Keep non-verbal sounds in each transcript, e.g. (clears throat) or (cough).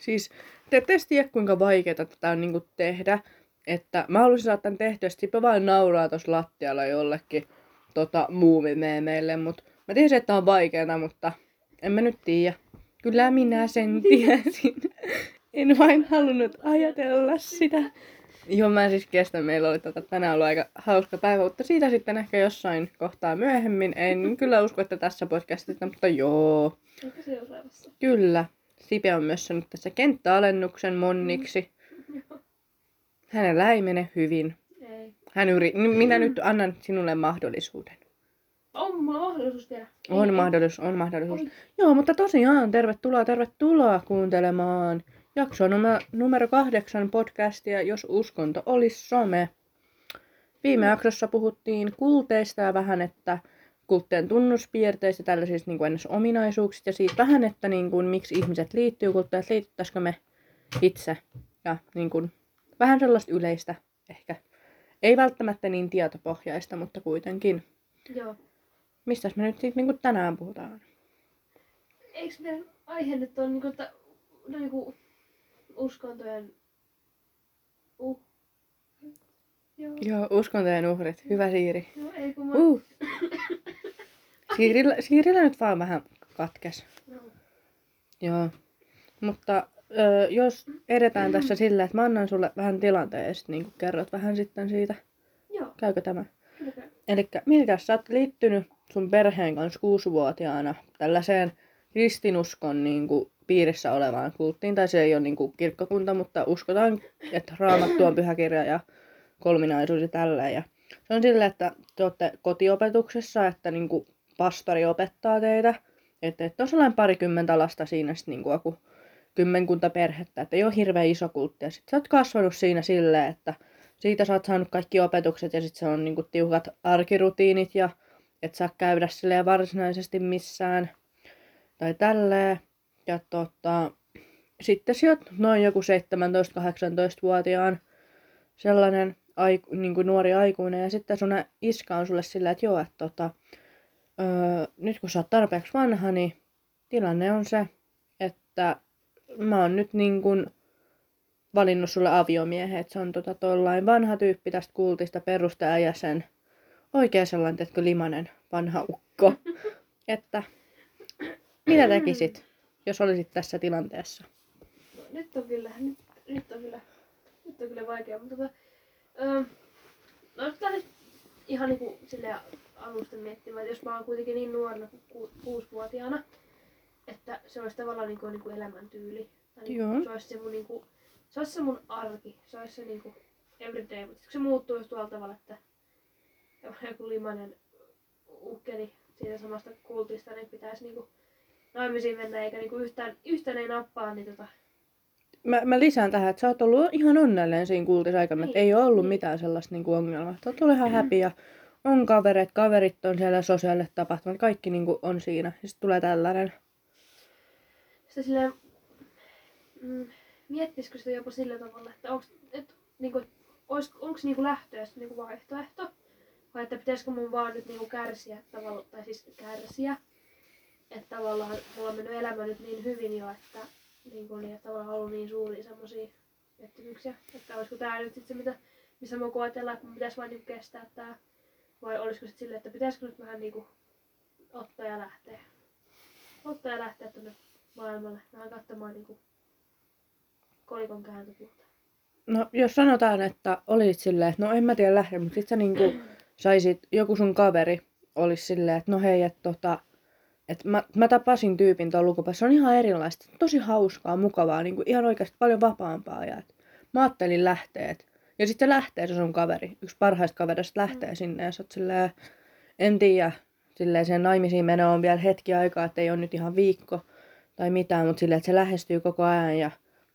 Siis te ette tiedä, kuinka vaikeaa tätä on niinku tehdä. Että mä haluaisin saada tämän tehtyä, että Sippe vaan nauraa tuossa lattialla jollekin tota, muuvimeemeille, mutta mä tiesin, että on vaikeaa, mutta en mä nyt tiedä. Kyllä minä sen (laughs) tiesin. en vain halunnut ajatella sitä. Joo, mä en siis kestä. Meillä oli tota, tänään ollut aika hauska päivä, mutta siitä sitten ehkä jossain kohtaa myöhemmin. En (laughs) kyllä usko, että tässä podcastissa, mutta joo. Ehkä seuraavassa. Kyllä. Sipe on myös saanut tässä kenttäalennuksen monniksi. Hänellä ei mene hyvin. Ei. Hän yri... Minä nyt annan sinulle mahdollisuuden. On mahdollisuus vielä. On Ei, mahdollisuus, on mahdollisuus. Oi. Joo, mutta tosiaan, tervetuloa, tervetuloa kuuntelemaan jaksoa numero, numero kahdeksan podcastia, jos uskonto olisi some. Viime jaksossa puhuttiin kulteista ja vähän, että kulttien tunnuspiirteistä, tällaisista niin kuin ennäs ominaisuuksista ja siitä vähän, että niin kuin, miksi ihmiset liittyy kulttiin, että liityttäisikö me itse. Ja niin kuin, vähän sellaista yleistä ehkä. Ei välttämättä niin tietopohjaista, mutta kuitenkin. Joo. Mistäs me nyt sitten niin kuin tänään puhutaan? Eikö meidän aihe nyt ole niinku, että no, niinku uskontojen... Uh. Joo. Joo, uskontojen uhrit. Hyvä Siiri. Joo, ei kun mä... Uh. (laughs) Siirillä, Siirillä nyt vaan vähän katkes. No. Joo. Mutta ö, jos edetään tässä sillä, että mä annan sulle vähän tilanteen ja sitten niin kerrot vähän sitten siitä. Joo, Käykö tämä? Eli Milkä sä oot liittynyt sun perheen kanssa kuusivuotiaana tällaiseen kristinuskon niin kuin, piirissä olevaan kulttiin, tai se ei ole niin kuin, kirkkokunta, mutta uskotaan, että raamattu on pyhäkirja ja kolminaisuus ja tälleen. Ja se on silleen, että te olette kotiopetuksessa, että niin kuin, pastori opettaa teitä, että et on sellainen parikymmentä lasta siinä sitten niin kuin, kymmenkunta perhettä, että ei ole hirveän iso kultti. Ja sit sä oot kasvanut siinä silleen, että siitä sä oot saanut kaikki opetukset ja sitten se on niinku tiukat arkirutiinit ja et saa käydä silleen varsinaisesti missään tai tälleen. Ja tota, sitten oot noin joku 17-18-vuotiaan sellainen aiku, niinku nuori aikuinen ja sitten sun iska on sulle silleen, että joo, että tota, öö, nyt kun sä oot tarpeeksi vanha, niin tilanne on se, että mä oon nyt niin kuin valinnut sulle aviomiehen, että se on tota tollain vanha tyyppi tästä kultista perustaja-jäsen. Oikein sellainen, teetkö, limanen vanha ukko. (laughs) että mitä tekisit, jos olisit tässä tilanteessa? No, nyt on kyllä, nyt, nyt on kyllä, nyt on kyllä vaikea, mutta tota, öö, no ihan niinku silleen alusta miettimään, että jos mä oon kuitenkin niin nuorena kuin ku, kuusivuotiaana, että se olisi tavallaan niinku, niinku elämäntyyli. Tai Joo. se olisi se mun niinku, se olisi se mun arki, se olisi se niinku everyday, mutta se muuttuu just tuolla tavalla, että (laughs) joku limanen ukkeli siitä samasta kultista, niin pitäisi niinku naimisiin mennä eikä niinku yhtään, yhtään ei nappaa, niin tota, Mä, mä lisään tähän, että sä oot ollut ihan onnellinen siinä kultissa aikana, että Niin, ei ole ollut niin. mitään sellaista niinku ongelmaa. Sä oot ollut ihan happy ja on kavereet, kaverit on siellä sosiaaliset tapahtumat, kaikki niinku on siinä. Ja sitten tulee tällainen. Sitten silleen, mm, miettisikö sitä jopa sillä tavalla, että onko et, niinku, olis, onks niinku lähtöä sit niinku vaihtoehto, vai että pitäisikö mun vaan nyt niinku kärsiä tavalla, tai siis kärsiä, että tavallaan mulla on mennyt elämä nyt niin hyvin jo, että niinku, niin, että tavallaan ollut niin suuria semmosia pettymyksiä, että olisiko tää nyt sit se, mitä, missä mä koetellaan, että mun pitäisi vaan niinku kestää tää, vai olisiko sit silleen, että pitäisikö nyt vähän niinku ottaa ja lähteä, ottaa ja lähteä tonne maailmalle, vähän katsomaan niinku kolikon kääntöpuolta. No jos sanotaan, että olisit silleen, että no en mä tiedä lähde, mutta sit sä niinku saisit, joku sun kaveri olisi silleen, että no hei, että tota, että mä, mä tapasin tyypin tuon lukupäässä, se on ihan erilaista, tosi hauskaa, mukavaa, niinku ihan oikeasti paljon vapaampaa ja et mä ajattelin lähteä, et, ja sitten se lähtee se sun kaveri, yksi parhaista kavereista lähtee sinne ja sä oot silleen, en tiedä, silleen sen naimisiin meno on vielä hetki aikaa, että ei ole nyt ihan viikko tai mitään, mutta silleen, että se lähestyy koko ajan ja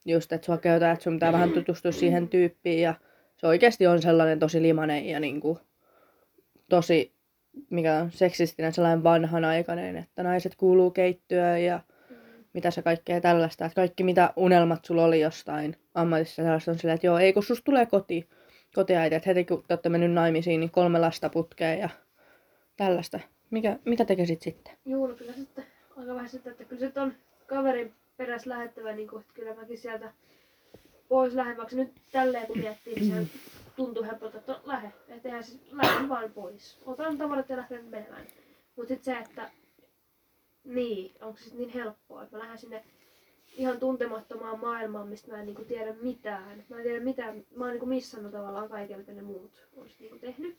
just, että sua kehotaan, että sun pitää vähän tutustua siihen tyyppiin ja se oikeasti on sellainen tosi limanen ja niinku, tosi, mikä on seksistinen, sellainen vanhanaikainen, että naiset kuuluu keittyöön ja mitä se kaikkea tällaista. Että kaikki mitä unelmat sulla oli jostain ammatissa sellaista on silleen, että joo, ei kun susta tulee koti, kotiäiti, että heti kun te olette mennyt naimisiin, niin kolme lasta putkeen ja tällaista. Mikä, mitä tekisit sitten? Joo, no kyllä sitten aika vähän sitten, että kyllä sitten on kaverin peräs lähettävä, niin kuin, että kyllä mäkin sieltä pois vaikka nyt tälleen kun miettii, niin se tuntuu helpolta, että no, lähde, että eihän siis lähden vaan pois. Otan tavarat ja lähden menemään. Mutta sitten se, että niin, onko se niin helppoa, että mä lähden sinne ihan tuntemattomaan maailmaan, mistä mä en niinku tiedä mitään. Mä en tiedä mitään, mä oon niinku missannut tavallaan kaiken, mitä ne muut on sit niinku tehnyt.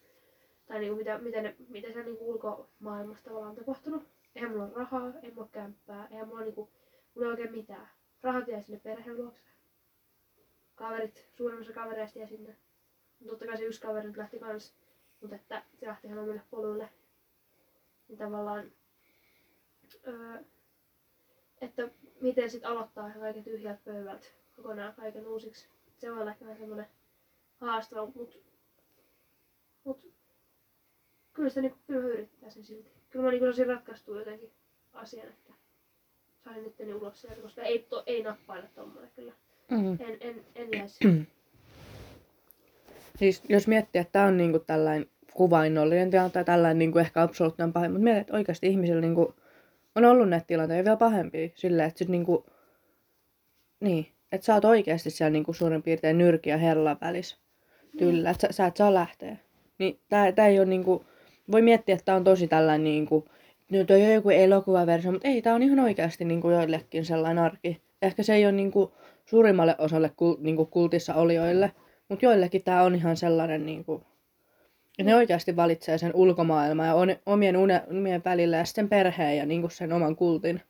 Tai niinku mitä, mitä, ne, mitä siellä niinku ulkomaailmassa tavallaan on tapahtunut. Eihän mulla ole rahaa, ei mulla ole kämppää, eihän mulla, niinku, mulla ei oikein mitään. Rahat jäi sinne perheen luokse. Kaverit, suurin osa kavereista jäi sinne. Totta kai se yksi kaveri nyt lähti kans, mutta että se lähti ihan omille poluille. Niin tavallaan, öö, että miten sitten aloittaa kaiken tyhjät pöydät kokonaan kaiken uusiksi. Se voi olla ehkä vähän semmoinen haastava, mutta mut, kyllä sitä niinku, kyllä mä yrittäisin silti. Kyllä mä niinku saisin ratkaistua jotenkin asian, että sain itteni ulos sieltä, koska ei, to, ei nappaile tommoinen kyllä. Mm. En, en, en jäisi. (clears throat) Siis jos miettii, että tämä on niinku tällainen kuvainnollinen tai tällainen niinku ehkä absoluuttinen pahin, mutta mietit, että oikeasti ihmisillä niinku on ollut näitä tilanteita vielä pahempia silleen, että sit niinku, niin, että sä oot oikeasti siellä niinku suurin piirtein nyrki ja herlan välissä tyllä, että sä, sä et saa lähteä. Niin tää, tää ei ole niinku, voi miettiä, että tää on tosi tällainen niinku, nyt on jo joku elokuvaversio, mutta ei, tää on ihan oikeasti niinku joillekin sellainen arki. Ehkä se ei ole niinku suurimmalle osalle kul, niinku kultissa olijoille, mutta joillekin tämä on ihan sellainen, niinku, että ne oikeasti valitsee sen ulkomaailman ja on, omien une, unien välillä ja sitten perheen ja niinku sen oman kultin.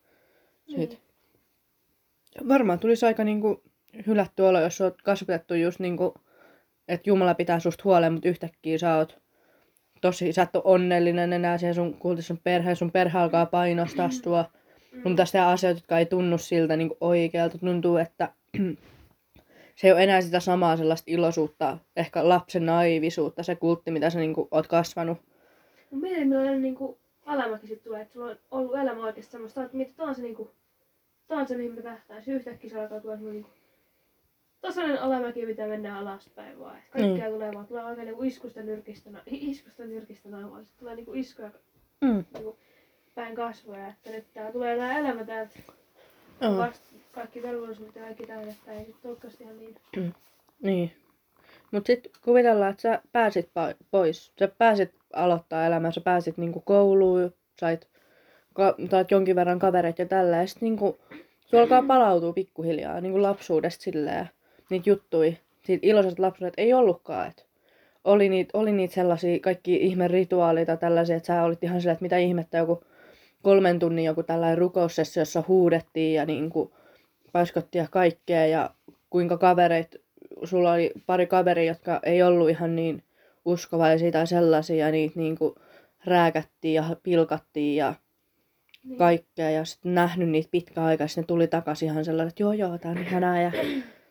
Siitä. Varmaan tulisi aika niinku hylätty olo, jos oot kasvatettu just niinku, että Jumala pitää susta huolen, mutta yhtäkkiä sä oot tosi, sä et ole onnellinen enää siellä sun kultissa sun perhe, sun perhe alkaa painostaa sua. Sun pitäisi tehdä asioita, jotka ei tunnu siltä niin oikealta. Tuntuu, että se ei ole enää sitä samaa sellaista iloisuutta, ehkä lapsen naivisuutta, se kultti, mitä sä niin kuin, oot kasvanut. Mut mietin, millainen niinku alamäki sit tulee, että sulla on ollut elämä oikeasti semmoista, että mitä on se niinku, tää on se mihin mä tähtäisin. Yhtäkkiä se alkaa tulla niinku, tasainen alamäki, mitä mennään alaspäin vaan. Et kaikkea tulee vaan, tulee oikein niinku iskusta nyrkistä, iskusta nyrkistä naivaa. Sitten tulee niinku iskuja Mm. niinku päin kasvoja, että nyt tää tulee tää elämä täältä. Vast, kaikki velvollisuudet ja kaikki täydet, että ei sit olekaan ihan niin. Niin. Mut sit kuvitellaan, että sä pääsit pois. Sä pääsit aloittaa elämää, sä pääsit niinku kouluun, sait ka- taat jonkin verran kavereita ja tällä. Ja sit niinku, sulla alkaa palautua pikkuhiljaa niinku lapsuudesta silleen. Niitä juttui. Siitä iloiset lapsuudet ei ollutkaan. Et oli niitä oli niit sellaisia kaikki ihme rituaaleita tällaisia, että sä olit ihan silleen, että mitä ihmettä joku kolmen tunnin joku tällainen rukoussessio, jossa huudettiin ja niinku paiskottiin ja kaikkea ja kuinka kavereit, sulla oli pari kaveria, jotka ei ollut ihan niin uskovaisia tai sellaisia, ja niitä niinku rääkättiin ja pilkattiin ja Niin. kaikkea ja sitten nähnyt niitä pitkään aikaa, sitten ne tuli takaisin ihan sellainen, että joo joo, tää on ihanaa ja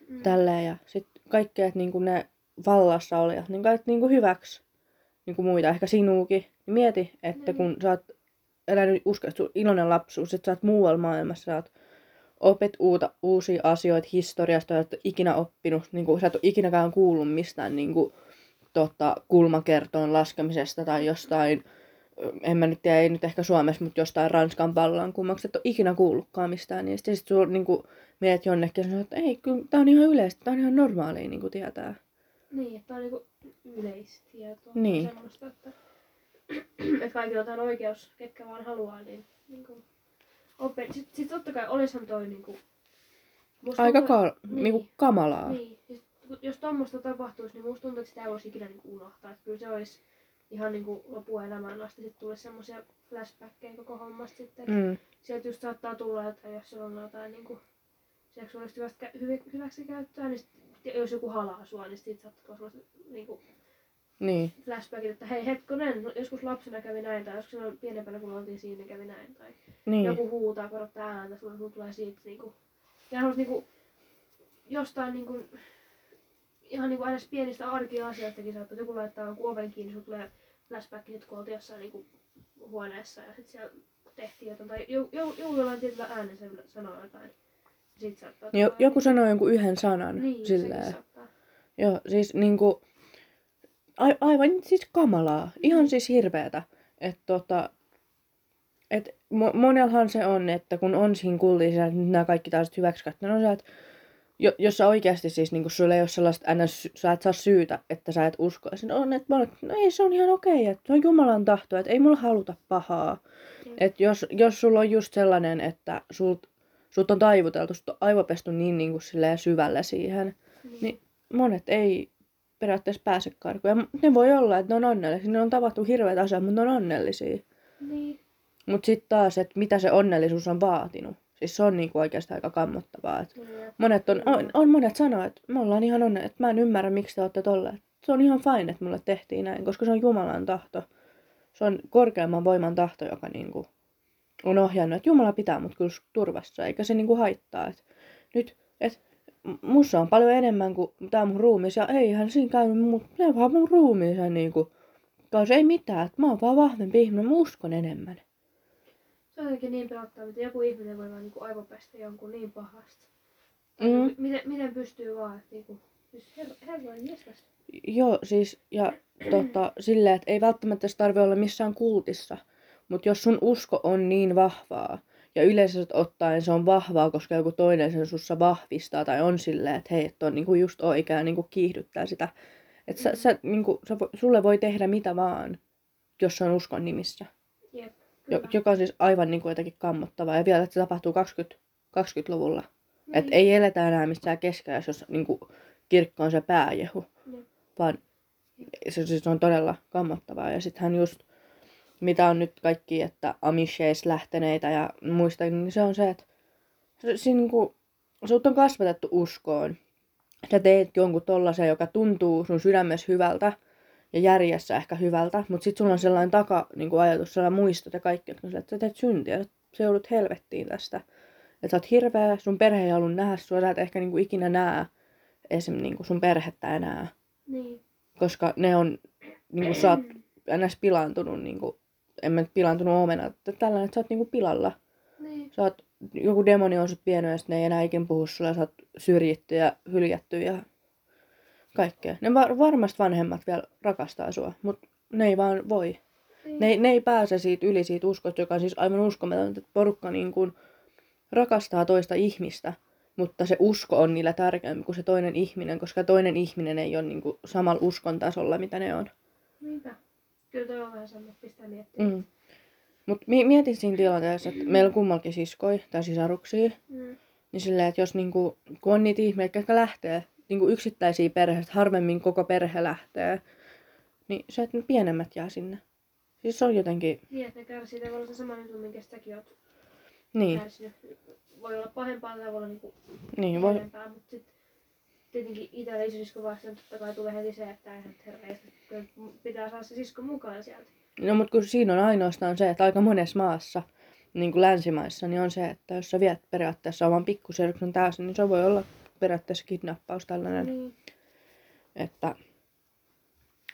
Mm. tälleen ja sitten kaikkea, että niinku ne vallassa olijat, niin kaikki niinku hyväksi niinku muita, ehkä sinuukin. Niin mieti, että Niin. kun sä oot elänyt uskossa iloinen lapsuus, että sä oot muualla maailmassa, sä oot opet uuta, uusia asioita historiasta, sä et ikinä oppinut, niin kuin, sä et ole ikinäkään kuullut mistään niin kuin, tota, kulmakertoon laskemisesta tai jostain, en mä nyt tiedä, ei nyt ehkä Suomessa, mutta jostain Ranskan vallankumouksesta, et ole ikinä kuullutkaan mistään, niin sitten sit sulla niin kuin, mietit jonnekin ja sanot, että ei, kyllä tää on ihan yleistä, tää on ihan normaalia niin kuin tietää. Niin, että on niinku yleistietoa. Niin. Semmoista, että, että kaikilla on oikeus, ketkä vaan haluaa, niin niinku, oppe. Sitten sit totta kai olisihan toi niinku... musta Aika tuntuu- ka- niin. niin kuin kamalaa. Niin, siis, jos tommoista tapahtuisi, niin musta tuntuu, että sitä ei voisi ikinä niinku unohtaa. Että kyllä se olisi ihan niinku lopuelämään asti. Sitten tulisi semmoisia flashbackkejä koko hommasta sitten. Mm. Sieltä just saattaa tulla, että jos siellä on jotain niinku seksuaalista hyvästä, hyvi, hyväksikäyttöä, niin sit, jos joku halaa sua, niin siitä saattaa tulla sellaiset niinku Niin. flashbackit, että hei hetkonen, no, joskus lapsena kävi näin, tai joskus silloin pienempänä kun oltiin siinä, niin kävi näin, tai Niin. joku huutaa, korottaa ääntä, sulla sulla tulee siitä niinku, ja haluaisi niinku, jostain niinku, ihan niinku aina pienistä arkiasioistakin saattaa, joku laittaa joku oven kiinni, sulla tulee flashback, sit kun oltiin jossain niinku huoneessa, ja sit siellä tehtiin jotain, tai jou, jou, jollain tietyllä äänellä se sanoo jotain, sit saattaa Jo, joku sanoo jonkun yhden sanan niin, silleen. Joo, siis niinku, a, aivan siis kamalaa. Ihan siis hirveetä. Että tota, et mo- monellahan se on, että kun on siinä kultissa, että nämä kaikki taas hyväksikäyttö, on se, että jo, jos sä oikeasti siis niin sulla ei ole sellaista, aina sä et saa syytä, että sä et usko. Ja on, että mä olen, no ei se on ihan okei, että se on Jumalan tahto, että ei mulla haluta pahaa. Jep. Että jos, jos sulla on just sellainen, että sult, sut on taivuteltu, sut on aivopestu niin, niin kuin silleen syvällä siihen, niin monet ei periaatteessa pääse karkuun. Ja ne voi olla, että ne on onnellisia. Ne on tavattu hirveät asiat, mutta ne on onnellisia. Niin. Mutta sitten taas, että mitä se onnellisuus on vaatinut. Siis se on niinku oikeastaan aika kammottavaa. Et monet on, on, on, monet sanoo, että me ollaan ihan onne, että mä en ymmärrä, miksi te olette tolleen. Se on ihan fine, että mulle tehtiin näin, koska se on Jumalan tahto. Se on korkeamman voiman tahto, joka niinku on ohjannut, että Jumala pitää mut kyllä turvassa, eikä se niinku haittaa. Et nyt, et mussa on paljon enemmän kuin tää mun ruumis, ja eihän siinä käynyt mut, ne vaan mun ruumiin niinku. Kanssa ei mitään, että mä oon vaan vahvempi ihminen, mä uskon enemmän. Se on jotenkin niin pelottavaa, että joku ihminen voi vaan niinku aivopestä jonkun niin pahasti. Mm. miten, miten pystyy vaan, että niinku, siis herra, herra jestas. Joo, siis ja (clears throat) tota, silleen, että ei välttämättä se tarvi olla missään kultissa, mutta jos sun usko on niin vahvaa, ja yleisesti ottaen se on vahvaa, koska joku toinen sen sussa vahvistaa, tai on silleen, että hei, että on niinku just oikea, niinku kiihdyttää sitä. Että sä, sä, niinku, sä, sulle voi tehdä mitä vaan, jos se on uskon nimissä. Jep. Jo, joka on siis aivan niinku jotenkin kammottavaa. Ja vielä, että se tapahtuu 20, 20-luvulla. Niin. Että ei eletä enää missään keskellä, jos niinku, kirkko on se pääjehu Jep. vaan se, siis on todella kammottavaa. Ja sittenhän just, mitä on nyt kaikki, että Amisheis lähteneitä ja muista, niin se on se, että siinä niinku, sut on kasvatettu uskoon. Sä teet jonkun tollasen, joka tuntuu sun sydämessä hyvältä ja järjessä ehkä hyvältä, mutta sitten sulla on sellainen taka, niin kuin ajatus, sellainen muistot ja kaikki, että sä teet syntiä, sä joudut helvettiin tästä. Että sä oot hirveä, sun perhe ei halua nähdä sua, sä et ehkä niin kuin ikinä näe esim. Niin kuin sun perhettä enää Niin. koska ne on, niin kuin sä oot ns. pilaantunut, niin kuin, en mä nyt pilaantunut omena, että tällainen, että sä oot niin kuin pilalla. Niin. Sä oot, joku demoni on sut vienyt ja sit ne ei enää ikin puhu sulle ja sä oot syrjitty ja hyljätty ja kaikkea. Ne var, varmasti vanhemmat vielä rakastaa sua, mutta ne ei vaan voi. Niin. Ne, ei- ne ei pääse siitä yli siitä uskosta, joka on siis aivan uskomatonta, että porukka niin kuin rakastaa toista ihmistä, mutta se usko on niillä tärkeämpi kuin se toinen ihminen, koska toinen ihminen ei ole niin kuin samalla uskon tasolla, mitä ne on. Niinpä. Kyllä toi on vähän semmoinen, pistää miettimään. Mm. Mutta mietin siinä tilanteessa, että meillä on kummallakin siskoi tai sisaruksia, Mm. niin silleen, että jos niinku, kun on niitä ihmisiä, jotka lähtee, niinku yksittäisiä perheitä, harvemmin koko perhe lähtee, niin se, että ne pienemmät jää sinne. Siis se on jotenkin, Niin, että ne kärsii tavallaan se sama juttu, minkä säkin oot niin, kärsinyt. Voi olla pahempaa tai voi olla niinku niin voi, mutta sit tietenkin itsellä isosisko vastaan totta kai tulee heti se, että kyllä pitää saada se sisko mukaan sieltä. no mutta kun siinä on ainoastaan se, että aika monessa maassa, niin kuin länsimaissa, niin on se, että jos sä viet periaatteessa oman pikkuserkun täysin, niin se voi olla periaatteessa kidnappaus tällainen, Niin, että,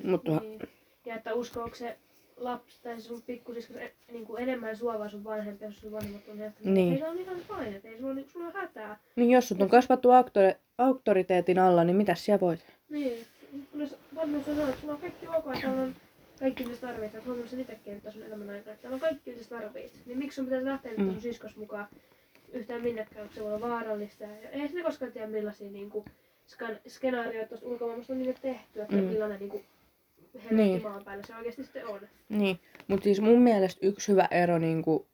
mutta niin. Ja että uskooko se lapsi tai sun pikkusisko niin kuin enemmän sua vai sun vanhempi, jos sun vanhemmat on ihan, Niin. Ei se on ihan fine, ei sulla, niinku- sulla on hätää. Niin jos sut on kasvattu auktori- auktoriteetin alla, niin mitä siellä voit? Niin, kun jos vanhemmat sanoo, että sulla on kaikki ok, että on kaikki mitä tarvitset, että huomioon sen itsekin, että sun elämän aikana, että on kaikki mitä tarvitset. Niin miksi sun pitäisi lähteä nyt Mm. sun siskos mukaan yhtään minnekään, kun se voi olla vaarallista. Ja ei sinne koskaan tiedä millaisia niinku, skan- skenaarioita tuosta ulkomaailmasta on niille tehty, että Mm. millainen niinku, helvetti Niin. maan päällä se oikeasti sitten on. Niin, mutta siis mun mielestä yksi hyvä ero niin kuin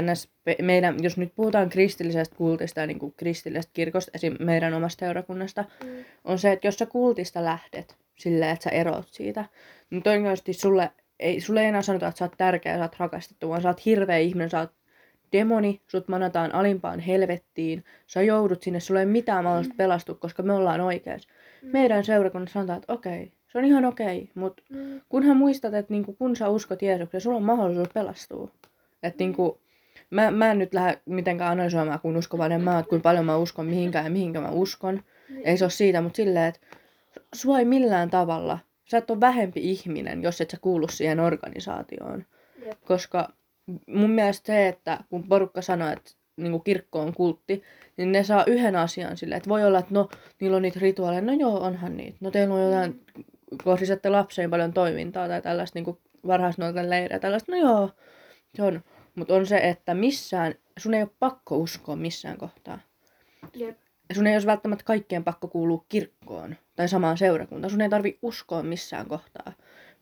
NS, meidän, jos nyt puhutaan kristillisestä kultista ja niin kuin kristillisestä kirkosta, esim. meidän omasta seurakunnasta, Mm. on se, että jos sä kultista lähdet silleen, että sä eroat siitä, niin todennäköisesti sulle ei, sulle ei enää sanota, että sä oot tärkeä, sä oot rakastettu, vaan sä oot hirveä ihminen, sä oot demoni, sut manataan alimpaan helvettiin, sä joudut sinne, sulle ei mitään mahdollisuutta pelastua, koska me ollaan oikeassa. Mm. Meidän seurakunnassa sanotaan, että okei, se on ihan okei, mutta Mm. kunhan muistat, että niinku, kun sä uskot Jeesukseen, sulla on mahdollisuus pelastua. Että niinku, mä, mä en nyt lähde mitenkään analysoimaan, kun uskovainen mä oon, että kuinka paljon mä uskon mihinkään ja mihinkä mä uskon. Niin. Ei se ole siitä, mutta silleen, että sua ei millään tavalla, sä et ole vähempi ihminen, jos et sä kuulu siihen organisaatioon. Jep. Koska mun mielestä se, että kun porukka sanoo, että niin kirkko on kultti, niin ne saa yhden asian silleen, että voi olla, että no, niillä on niitä rituaaleja, no joo, onhan niitä. No teillä on jotain, kohdistatte lapseen paljon toimintaa tai tällaista niin varhaisnuorten leirejä, tällaista, no joo, se on Mutta on se, että missään, sun ei ole pakko uskoa missään kohtaa. Jep. Sun ei olisi välttämättä kaikkien pakko kuulua kirkkoon tai samaan seurakuntaan. Sun ei tarvi uskoa missään kohtaa,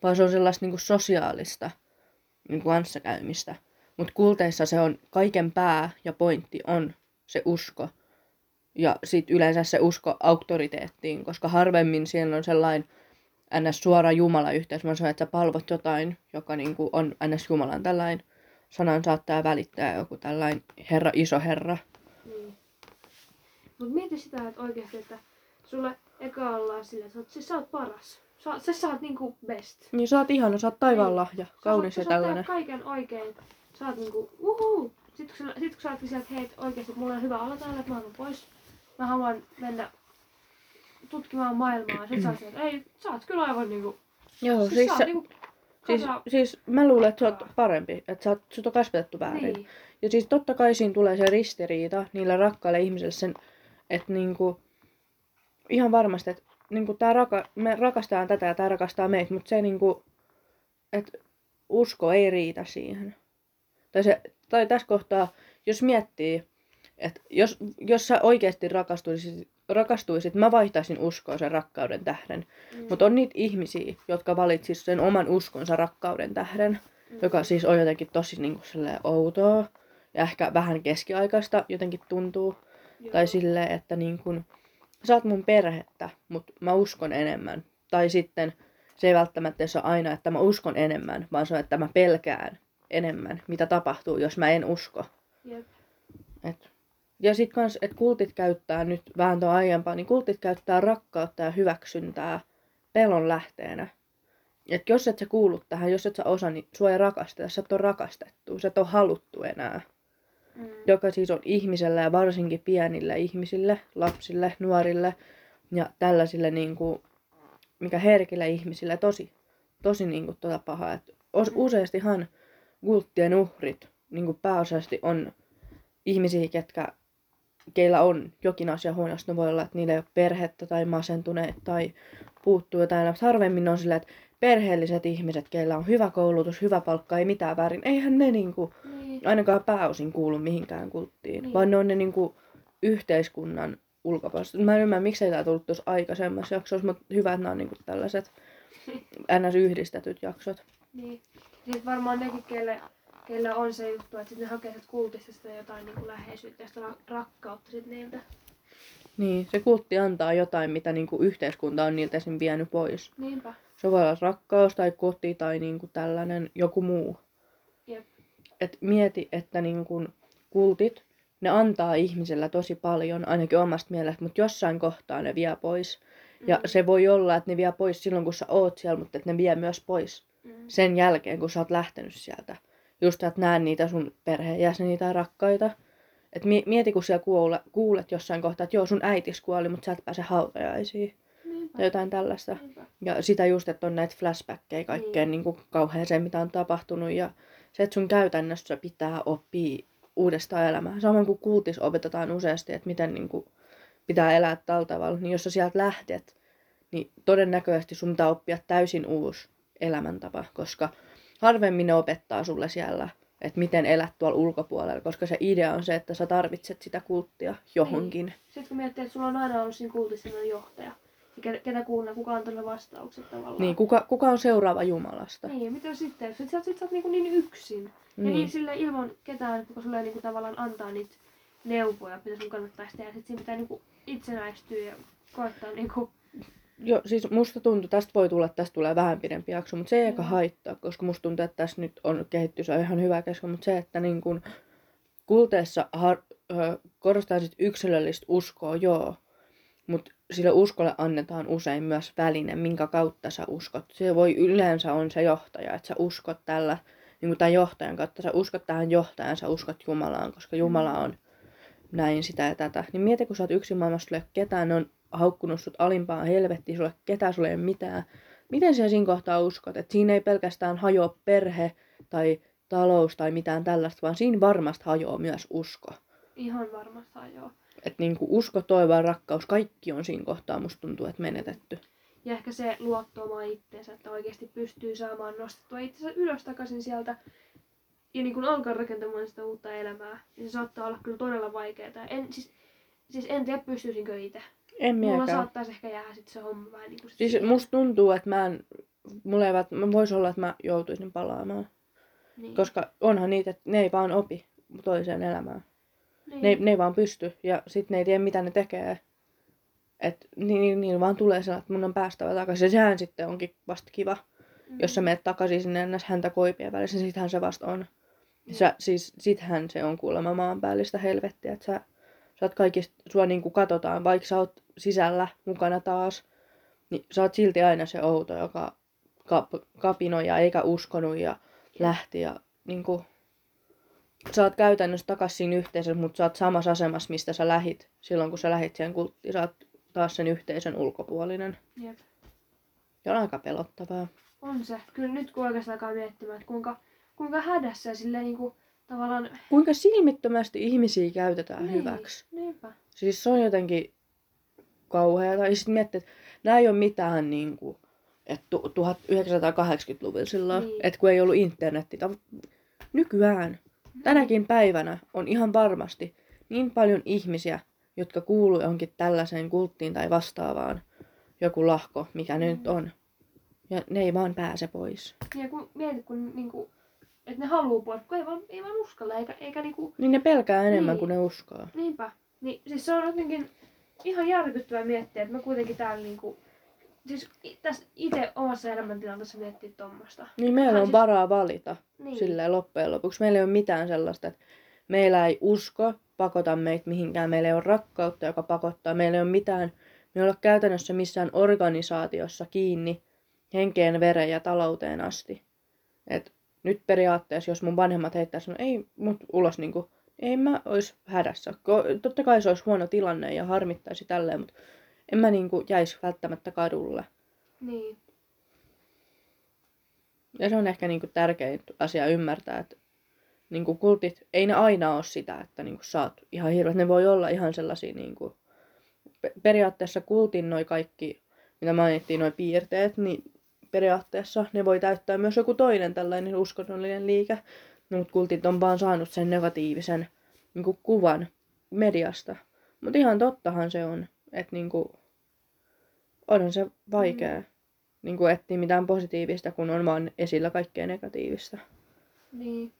vaan se on sellaista niinku sosiaalista niinku kanssakäymistä. Mutta kulteissa se on kaiken pää ja pointti on se usko. Ja sitten yleensä se usko auktoriteettiin, koska harvemmin siellä on sellainen ns. suora Jumala-yhteys, vaan se on, että sä palvot jotain, joka niinku on ns. Jumalan tällainen sanan saattaa välittää joku tällainen herra, iso herra. Niin. Mut mieti sitä, että oikeesti, että sulle eka ollaan silleen, että sä oot, siis sä oot paras. Sä, oot- sä, sä oot niinku best. Niin sä oot ihana, sä oot taivaan Niin. lahja, Sä kaunis ja sä tällainen. tehdä kaiken oikein. Sä oot niinku, uhuu. Sitten kun, sä- sit kun sä ootkin sieltä, että hei, oikeesti mulla on hyvä olla täällä, että mä haluan pois. Mä haluan mennä tutkimaan maailmaa. Sitten sä oot sieltä, ei, sä oot kyllä aivan niinku, Joo, siis, siis, sä se, niinku, siis, kasa- siis mä luulen, että sä oot parempi, että sä oot, sut on kasvatettu väärin. niin. Ja siis totta kai siinä tulee se ristiriita niillä rakkaille ihmisille sen, että niinku, ihan varmasti, että niinku tää raka, me rakastetaan tätä ja tää rakastaa meitä, mutta se niinku, että usko ei riitä siihen. Tai, se, tai tässä kohtaa, jos miettii, että jos, jos sä oikeasti rakastuisit, rakastuisit, mä vaihtaisin uskoa sen rakkauden tähden. Mm. Mutta on niitä ihmisiä, jotka valitsis sen oman uskonsa rakkauden tähden, Mm. joka siis on jotenkin tosi niinku silleen outoa ja ehkä vähän keskiaikaista jotenkin tuntuu. Joo. Tai silleen, että niin kun, sä oot mun perhettä, mutta mä uskon enemmän. Tai sitten se ei välttämättä ole aina, että mä uskon enemmän, vaan se on, että mä pelkään enemmän, mitä tapahtuu, jos mä en usko. Jep. Et. Ja sitten kans, että kultit käyttää nyt vähän tuon aiempaa, niin kultit käyttää rakkautta ja hyväksyntää pelon lähteenä. Et jos et sä kuulu tähän, jos et sä osaa, niin sua ei rakasteta, sä et ole rakastettu, sä et ole haluttu enää. Mm. Joka siis on ihmiselle ja varsinkin pienille ihmisille, lapsille, nuorille ja tällaisille niinku, mikä herkille ihmisille tosi, tosi niinku tota paha. Et os, Mm. useastihan kulttien uhrit niinku pääasiallisesti on ihmisiä, ketkä, keillä on jokin asia huonosti. Ne voi olla, että niillä ei ole perhettä tai masentuneet tai puuttuu jotain. Harvemmin on sillä, että perheelliset ihmiset, keillä on hyvä koulutus, hyvä palkka, ei mitään väärin. Eihän ne niinku, Niin. ainakaan pääosin kuulu mihinkään kulttiin, Niin. vaan ne on ne niinku yhteiskunnan ulkopuolista. Mä en ymmärrä, miksei tämä tullut tuossa aikaisemmassa jaksossa, mutta hyvä, että nämä on niinku tällaiset (laughs) ns-yhdistetyt jaksot. Niin. Sitten varmaan nekin, kelle, kelle on se juttu, että sitten ne hakee sieltä kultista sitä jotain niin kuin läheisyyttä ja sitä ra- rakkautta sit niiltä. Niin, se kultti antaa jotain, mitä niinku yhteiskunta on niiltä esim. vienyt pois. Niinpä. Se voi olla rakkaus tai koti tai niinku tällainen joku muu. Jep. Et mieti, että niinku kultit, ne antaa ihmisellä tosi paljon, ainakin omasta mielestä, mutta jossain kohtaa ne vie pois. Ja Mm. se voi olla, että ne vie pois silloin, kun sä oot siellä, mutta että ne vie myös pois Mm. sen jälkeen, kun sä oot lähtenyt sieltä. Just, että näe niitä sun perheenjäseniä tai rakkaita. Et mi- mieti, kun siellä kuule, kuulet jossain kohtaa, että joo, sun äitis kuoli, mutta sä et pääse hautajaisiin. Niinpä. Tai jotain tällaista. Niinpä. Ja sitä just, että on näitä flashbackkejä kaikkeen niin. niin kauheeseen, mitä on tapahtunut. Ja se, että sun käytännössä pitää oppia uudestaan elämää. Samoin kuin kultis opetetaan useasti, että miten niin kuin, pitää elää tällä tavalla. Niin jos sä sieltä lähdet, niin todennäköisesti sun pitää oppia täysin uusi elämäntapa, koska harvemmin ne opettaa sulle siellä, että miten elät tuolla ulkopuolella, koska se idea on se, että sä tarvitset sitä kulttia johonkin. Sitten kun miettii, että sulla on aina ollut siinä kultissa johtaja, ja ke- ketä kuunnella, kuka antaa ne vastaukset tavallaan. Niin, kuka, kuka on seuraava Jumalasta? Niin, ja mitä sitten? Sit sä, sit sä oot niin, niin yksin. Ja Niin. niin sille ilman ketään, kuka sulle niin kuin tavallaan antaa niitä neuvoja, mitä sun kannattaisi tehdä. Sitten siinä pitää niin kuin itsenäistyä ja koettaa niin kuin... Joo, siis musta tuntuu, tästä voi tulla, tästä tulee vähän pidempi jakso, mutta se ei eikä Mm. haittaa, koska musta tuntuu, että tässä nyt on kehitty, se on ihan hyvä kesken, mutta se, että niin kun kulteessa har, ö, korostaa sit yksilöllistä uskoa, joo, mutta sille uskolle annetaan usein myös väline, minkä kautta sä uskot. Se voi yleensä on se johtaja, että sä uskot tällä, niin kuin tämän johtajan kautta, sä uskot tähän johtajan, sä uskot Jumalaan, koska Jumala on näin sitä ja tätä. Niin mieti, kun sä oot yksin maailmassa, ole ketään, ne on haukkunut sut alimpaan helvettiin, sulle ketään, sulle ei ole mitään. Miten sä siinä kohtaa uskot, että siinä ei pelkästään hajoa perhe tai talous tai mitään tällaista, vaan siinä varmasti hajoaa myös usko. Ihan varmasti joo. Että niinku usko, toivo ja rakkaus, kaikki on siinä kohtaa, musta tuntuu, että menetetty. Ja ehkä se luotto omaan itteensä, että oikeasti pystyy saamaan nostettua itsensä ylös takaisin sieltä ja niin kun alkaa rakentamaan sitä uutta elämää, niin se saattaa olla kyllä todella vaikeaa. En, siis, siis en tiedä, pystyisinkö itse. En Mulla miekään. saattaisi ehkä jäädä sit se homma vähän niin kuin Siis musta tuntuu, että mä en, mulla ei, mä vois olla, että mä joutuisin palaamaan. niin. Koska onhan niitä, että ne ei vaan opi toiseen elämään. niin. Ne, ei- ne ei vaan pysty ja sit ne ei tiedä mitä ne tekee. Et niin, niin, niin vaan tulee sellainen, että mun on päästävä takaisin. Ja sehän sitten onkin vasta kiva. Mm. Jos sä menet takaisin sinne ennäs häntä koipien välissä, niin sittenhän se vasta on. Sä, siis sittenhän se on kuulemma maanpäällistä helvettiä, että sä, sä oot kaikista, sua niinku katsotaan, vaikka sä oot sisällä mukana taas, niin sä oot silti aina se outo, joka kap, kapinoi ja eikä uskonut ja lähti ja niinku, sä oot käytännössä takas siinä yhteisössä, mutta sä oot samassa asemassa, mistä sä lähit silloin, kun sä lähit siihen kulttiin. Sä oot taas sen yhteisön ulkopuolinen. Jep. Ja on aika pelottavaa. On se. Kyllä nyt kun oikeastaan alkaa miettimään, että kuinka, kuinka hädässä silleen niinku tavallaan... Kuinka silmittömästi ihmisiä käytetään Niin, hyväksi. Niinpä. Siis se on jotenkin kauheata. Ja sitten miettii, että nämä ei ole mitään niin kuin, että tu- 1980-luvulla silloin, Niin. että kun ei ollut internetti. Nykyään, tänäkin päivänä on ihan varmasti niin paljon ihmisiä, jotka kuuluu johonkin tällaiseen kulttiin tai vastaavaan. Joku lahko, mikä ne nyt on. Ja ne ei vaan pääse pois. Ja kun mietit, kun niinku, että ne haluu pois, kun ei vaan, ei vaan uskalla, eikä, eikä niinku, Niin ne pelkää enemmän Niin. kuin ne uskoo. niinpä. Niin siis se on jotenkin ihan järkyttävää miettiä, että mä kuitenkin täällä niinku, siis tässä itse omassa elämäntilanteessa miettiä tuommoista. Niin meillä on siis- varaa valita. Niin. silleen loppujen lopuksi. Meillä ei ole mitään sellaista, että meillä ei usko pakota meitä mihinkään. Meillä ei ole rakkautta, joka pakottaa. Meillä ei ole mitään, me ei ole käytännössä missään organisaatiossa kiinni henkeen, veren ja talouteen asti. Et nyt periaatteessa, jos mun vanhemmat heittäisi, no ei mut ulos niinku, ei mä ois hädässä. Totta kai se olisi huono tilanne ja harmittaisi tälleen, mutta en mä niinku jäisi välttämättä kadulle. Niin. Ja se on ehkä niinku tärkein asia ymmärtää, että niinku kultit, ei ne aina ole sitä, että niinku oot ihan hirveät. Ne voi olla ihan sellaisia, niinku, pe- periaatteessa kultin noi kaikki, mitä mainittiin, noi piirteet, niin periaatteessa ne voi täyttää myös joku toinen tällainen uskonnollinen liike. Mutta kultit on vaan saanut sen negatiivisen niinku, kuvan mediasta. Mutta ihan tottahan se on, että niinku, onhan se vaikea mm. niinku, etsiä mitään positiivista, kun on vaan esillä kaikkea negatiivista. Niin.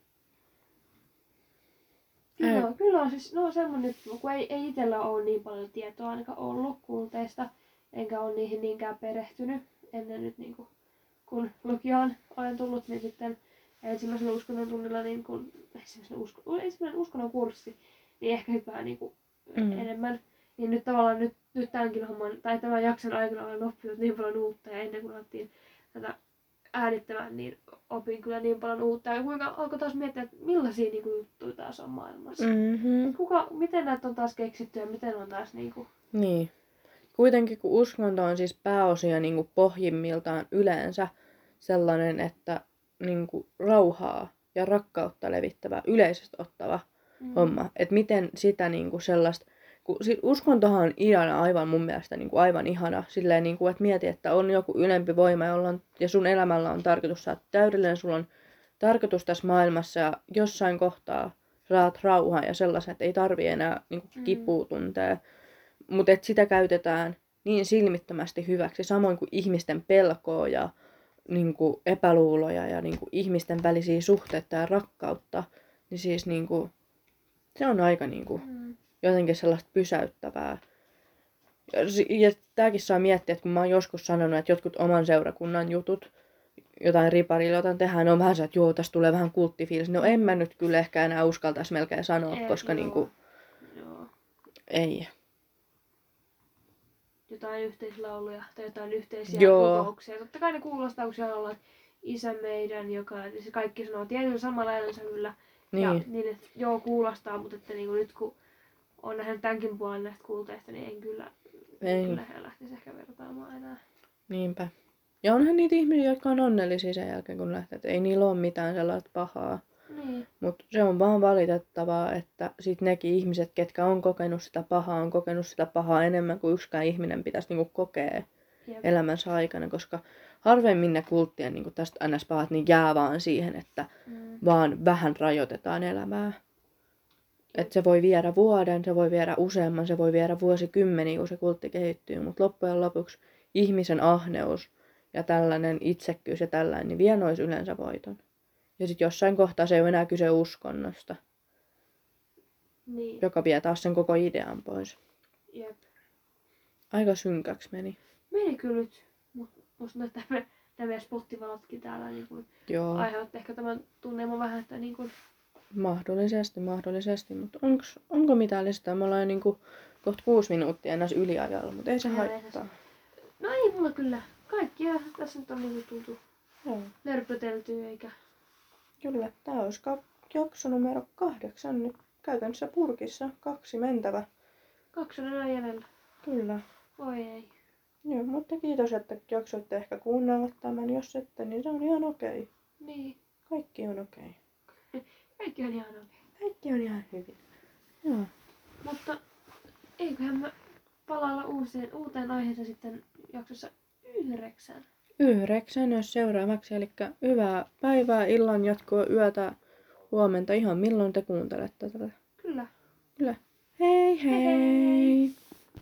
Ei. Kyllä, kyllä on siis, no semmonen, että kun ei, ei itsellä ole niin paljon tietoa ainakaan ollut kulteista, enkä ole niihin niinkään perehtynyt ennen nyt niin kuin, kun lukioon olen tullut, niin sitten ensimmäisellä uskonnon tunnilla niin kun, ensimmäisen, usko, ensimmäinen uskonnon kurssi, niin ehkä vähän niin kuin Mm. enemmän. Niin nyt tavallaan nyt, nyt tämänkin homman, tai tämän jakson aikana olen oppinut niin paljon uutta ja ennen kuin alettiin tätä äänittämään, niin opin kyllä niin paljon uutta. Ja kuinka alkoi taas miettiä, että millaisia niin kuin, juttuja taas on maailmassa. Mm. Mm-hmm. Kuka, miten näitä on taas keksitty ja miten on taas niin kuin, Niin. Kuitenkin kun uskonto on siis pääosia niin kuin pohjimmiltaan yleensä sellainen, että niin kuin rauhaa ja rakkautta levittävä, yleisesti ottava mm. homma. Että miten sitä niin kuin sellaista, kun si- uskontohan on ihana aivan mun mielestä niin kuin aivan ihana. Silleen, niin kuin, että mieti, että on joku ylempi voima jolla on, ja sun elämällä on tarkoitus saada täydellinen, sulla on tarkoitus tässä maailmassa ja jossain kohtaa saat rauhaa ja sellaisen, että ei tarvi enää niin kuin, Mm. kipua tuntea. Mutta sitä käytetään niin silmittömästi hyväksi, samoin kuin ihmisten pelkoa ja niin kuin, epäluuloja ja niin kuin, ihmisten välisiä suhteita ja rakkautta. Niin siis niin kuin, se on aika niin kuin, Mm. jotenkin sellaista pysäyttävää. Ja, ja tämäkin saa miettiä, että kun mä oon joskus sanonut, että jotkut oman seurakunnan jutut, jotain riparilla, jotain tehdään, on vähän se, että joo, tässä tulee vähän kulttifiilis. No en mä nyt kyllä ehkä enää uskaltaisi melkein sanoa, Ei, koska joo. niinku, Joo. ei. Jotain yhteislauluja tai jotain yhteisiä Joo. rukouksia. Totta kai ne kuulostaa, kun siellä ollaan isä meidän, joka se kaikki sanoo tietyllä samalla äänensävyllä. Ja Niin, niin, että joo, kuulostaa, mutta että niin kuin nyt kun on nähnyt tämänkin puolen näistä kulteista, niin en kyllä, Ei. en kyllä lähtisi ehkä vertaamaan enää. niinpä. Ja onhan niitä ihmisiä, jotka on onnellisia sen jälkeen, kun lähtee. Että ei niillä ole mitään sellaista pahaa. Niin, Mutta se on vaan valitettavaa, että sit nekin ihmiset, ketkä on kokenut sitä pahaa, on kokenut sitä pahaa enemmän kuin yksikään ihminen pitäisi niinku kokea. Jep. elämänsä aikana, koska harvemmin ne kulttien niin tästä ns. pahat niin jää vaan siihen, että Mm. vaan vähän rajoitetaan elämää. Et se voi viedä vuoden, se voi viedä useamman, se voi viedä vuosikymmeniä, kun se kultti kehittyy, mutta loppujen lopuksi ihmisen ahneus ja tällainen itsekkyys ja tällainen, niin vie nois yleensä voiton. Ja sitten jossain kohtaa se ei ole enää kyse uskonnosta, Niin. joka vie taas sen koko idean pois. Jep. Aika synkäksi meni. Meni kyllä nyt. Mut musta tuntuu, että nämä, spottivalotkin täällä niin kuin, Joo, aiheutti ehkä tämän tunnelman vähän, että niin kuin, mahdollisesti, mahdollisesti, mutta onks, onko mitään listaa? Me ollaan jo niinku kohta kuusi minuuttia enää yliajalla, mutta ei se se haittaa. No ei mulla kyllä. Kaikkia tässä nyt on niin tultu Joo. lörpöteltyä eikä... Kyllä, tämä olisi jakso numero kahdeksan nyt käytännössä purkissa, kaksi mentävä. Kaksi on jäljellä. Kyllä. Voi ei. Joo, mutta kiitos, että jaksoitte ehkä kuunnella tämän. Jos ette, niin se on ihan okei. Niin. Kaikki on okei. (laughs) Kaikki on ihan okei. Kaikki on ihan hyvin. Joo. Mutta eiköhän mä palailla uuteen, uuteen aiheeseen sitten jaksossa yhdeksän. Yhdeksän jos seuraavaksi, eli hyvää päivää, illan jatkoa, yötä, huomenta, ihan milloin te kuuntelette tätä. Kyllä. Kyllä. Hei hei! Hei hei!